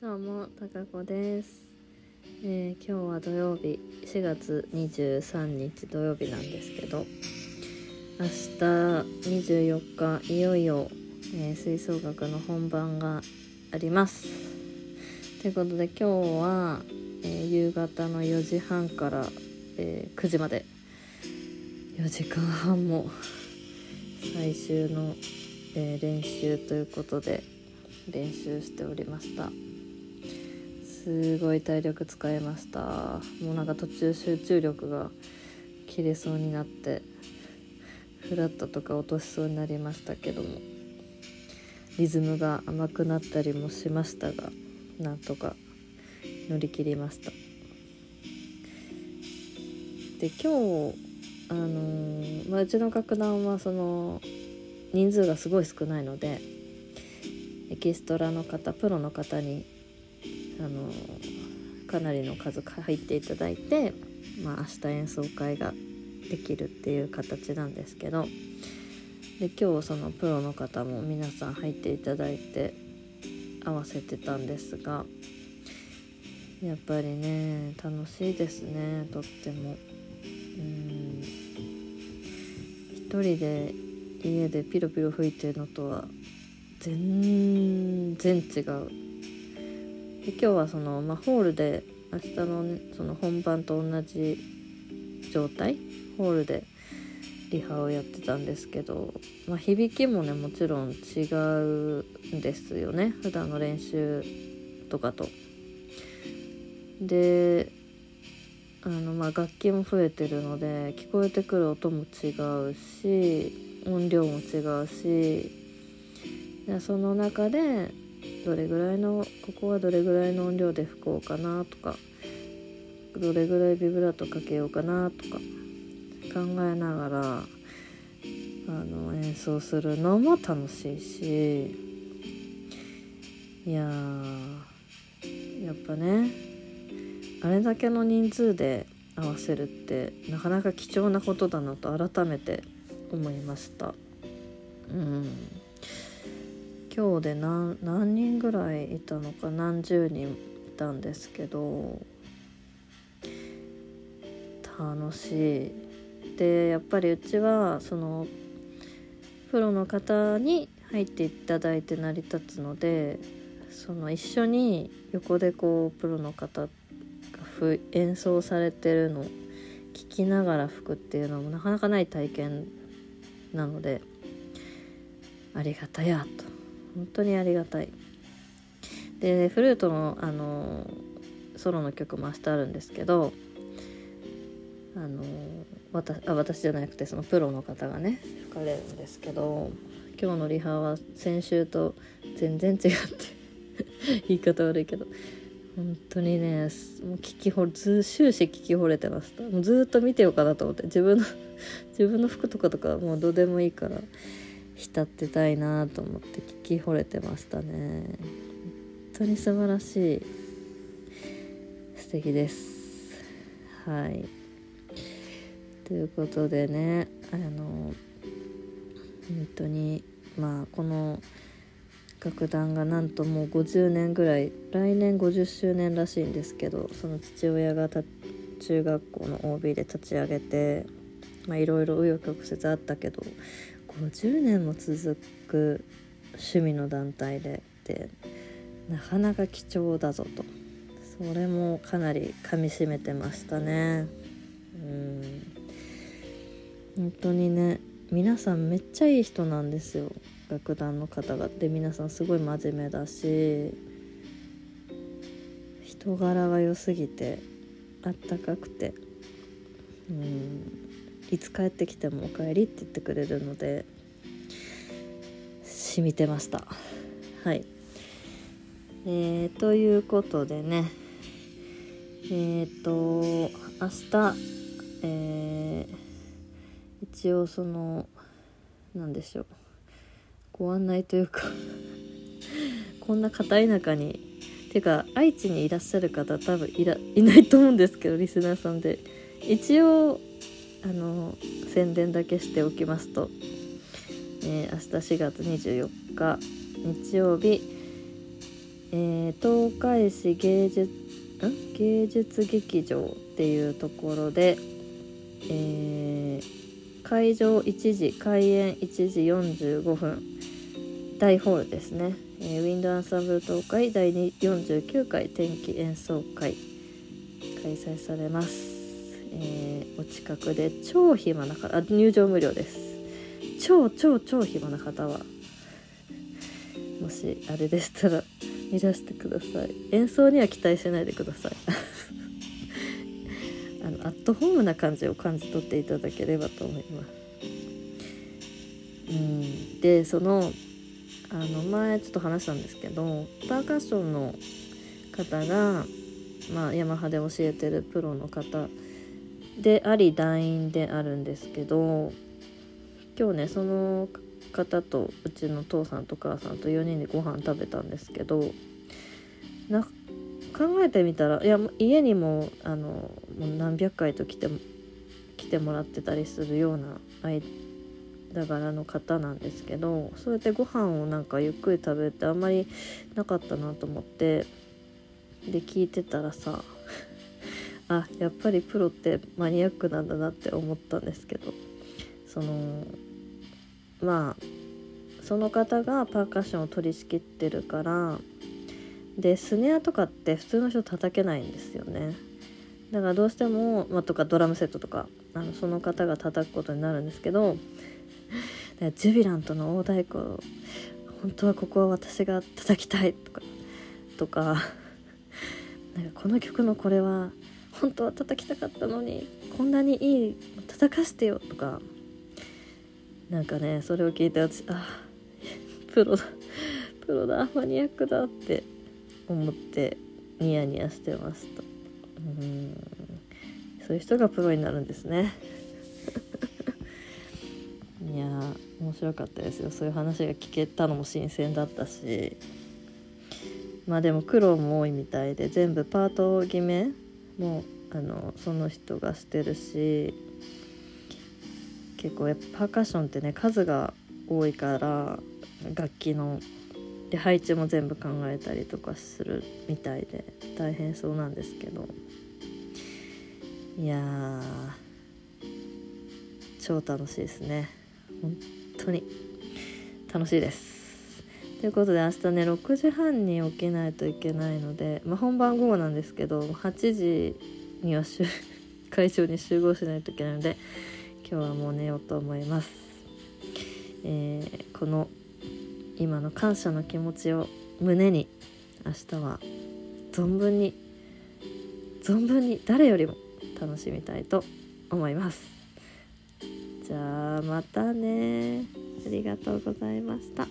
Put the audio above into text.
どうも、たかこです、えー今日は土曜日、4月23日土曜日なんですけど、明日24日、いよいよ、えー吹奏楽の本番があります。ということで、今日は、えー夕方の4時半から、え9時まで、4時間半も最終の、え練習ということで、練習しておりました。すごい体力使いました。もうなんか途中集中力が切れそうになってフラットとか落としそうになりましたけどもリズムが甘くなったりもしましたがなんとか乗り切りました。で今日あのーまあ、うちの楽団はその人数がすごい少ないのでエキストラの方プロの方にあのかなりの数入っていただいて、まあ、明日演奏会ができるっていう形なんですけどで今日そのプロの方も皆さん入っていただいて合わせてたんですがやっぱりね楽しいですねとっても。うん一人で家でピロピロ吹いてるのとは全然違うで今日はその、まあ、ホールで明日の,、その本番と同じ状態ホールでリハをやってたんですけど、まあ、響きもねもちろん違うんですよね普段の練習とかと。であの、まあ、楽器も増えてるので聞こえてくる音も違うし音量も違うしでその中でどれぐらいのここはどれぐらいの音量で吹こうかなとかどれぐらいビブラートかけようかなとか考えながらあの演奏するのも楽しいしいややっぱねあれだけの人数で合わせるってなかなか貴重なことだなと改めて思いました。うん今日で何何人ぐらいいたのか何十人いたんですけど楽しい。でやっぱりうちはそのプロの方に入っていただいて成り立つのでその一緒に横でこうプロの方が演奏されてるのを聞きながら吹くっていうのもなかなかない体験なのでありがたやと本当にありがたい。でフルートのあのソロの曲も明日あるんですけどあの私あ私じゃなくてそのプロの方がね吹かれるんですけど今日のリハは先週と全然違って言い方悪いけど本当にねもう聞きほず終始聞き惚れてました。もうずっと見てようかなと思って自分の自分の服とかとかもうどうでもいいから浸ってたいなと思って聞き惚れてましたね。本当に素晴らしい。素敵です。はい。ということでねあの本当にまあこの楽団がなんともう50年ぐらい来年50周年らしいんですけどその父親がた中学校の OB で立ち上げてまあいろいろ紆余曲折あったけど50年も続く趣味の団体でってなかなか貴重だぞと。それもかなりかみしめてましたね。うん。本当にね皆さんめっちゃいい人なんですよ。楽団の方が。で皆さんすごい真面目だし人柄が良すぎてあったかくて。うん。いつ帰ってきても「おかえり」って言ってくれるので染みてました。はい。えー、ということでね。えっ、と明日えー一応その何でしょう。ご案内というか こんな片田舎にてか愛知にいらっしゃる方多分いらいないと思うんですけどリスナーさんで。一応あの宣伝だけしておきますと、えー明日4月24日日曜日。えー、東海市芸術ん？芸術劇場っていうところで、えー、会場1時開演1時45分。大ホールですね、えー、ウィンドアンサンブル東海第49回天気演奏会。開催されます、えー、お近くで超暇な方あ入場無料です。超超超暇な方はもしあれでしたらいらしてください。演奏には期待しないでください。あのアットホームな感じを感じ取っていただければと思います。うん。でそのあの前ちょっと話したんですけどパーカッションの方が、まあ、ヤマハで教えてるプロの方であり団員であるんですけど今日ねその方とうちの父さんと母さんと4人でご飯食べたんですけどな考えてみたらいや家にもあのもう何百回と来て来てもらってたりするような間柄の方なんですけどそうやってご飯をなんかゆっくり食べてあんまりなかったなと思ってで聞いてたらさ あやっぱりプロってマニアックなんだなって思ったんですけどそのまあその方がパーカッションを取り仕切ってるからでスネアとかって普通の人叩けないんですよね。だからどうしても、まあ、とかドラムセットとかあのその方が叩くことになるんですけど ジュビラントの大太鼓本当はここは私が叩きたいとかとかなんかこの曲のこれは本当は叩きたかったのにこんなにいい叩かしてよとかなんかねそれを聞いて私あ プロだプロだマニアックだって思ってニヤニヤしてますとうん。そういう人がプロになるんですね。いや面白かったですよ。そういう話が聞けたのも新鮮だったし。まあでも苦労も多いみたいで全部パート決めもあのその人がしてるし。結構やっぱパーカッションってね数が多いから楽器ので配置も全部考えたりとかするみたいで大変そうなんですけど。いや超楽しいですね。本当に。楽しいです。ということで明日ね6時半に起きないといけないので、まあ、本番午後なんですけど8時には 会場に集合しないといけないので今日はもう寝ようと思います、えー、この今の感謝の気持ちを胸に明日は存分に存分に誰よりも楽しみたいと思います。じゃあまたね。ありがとうございました。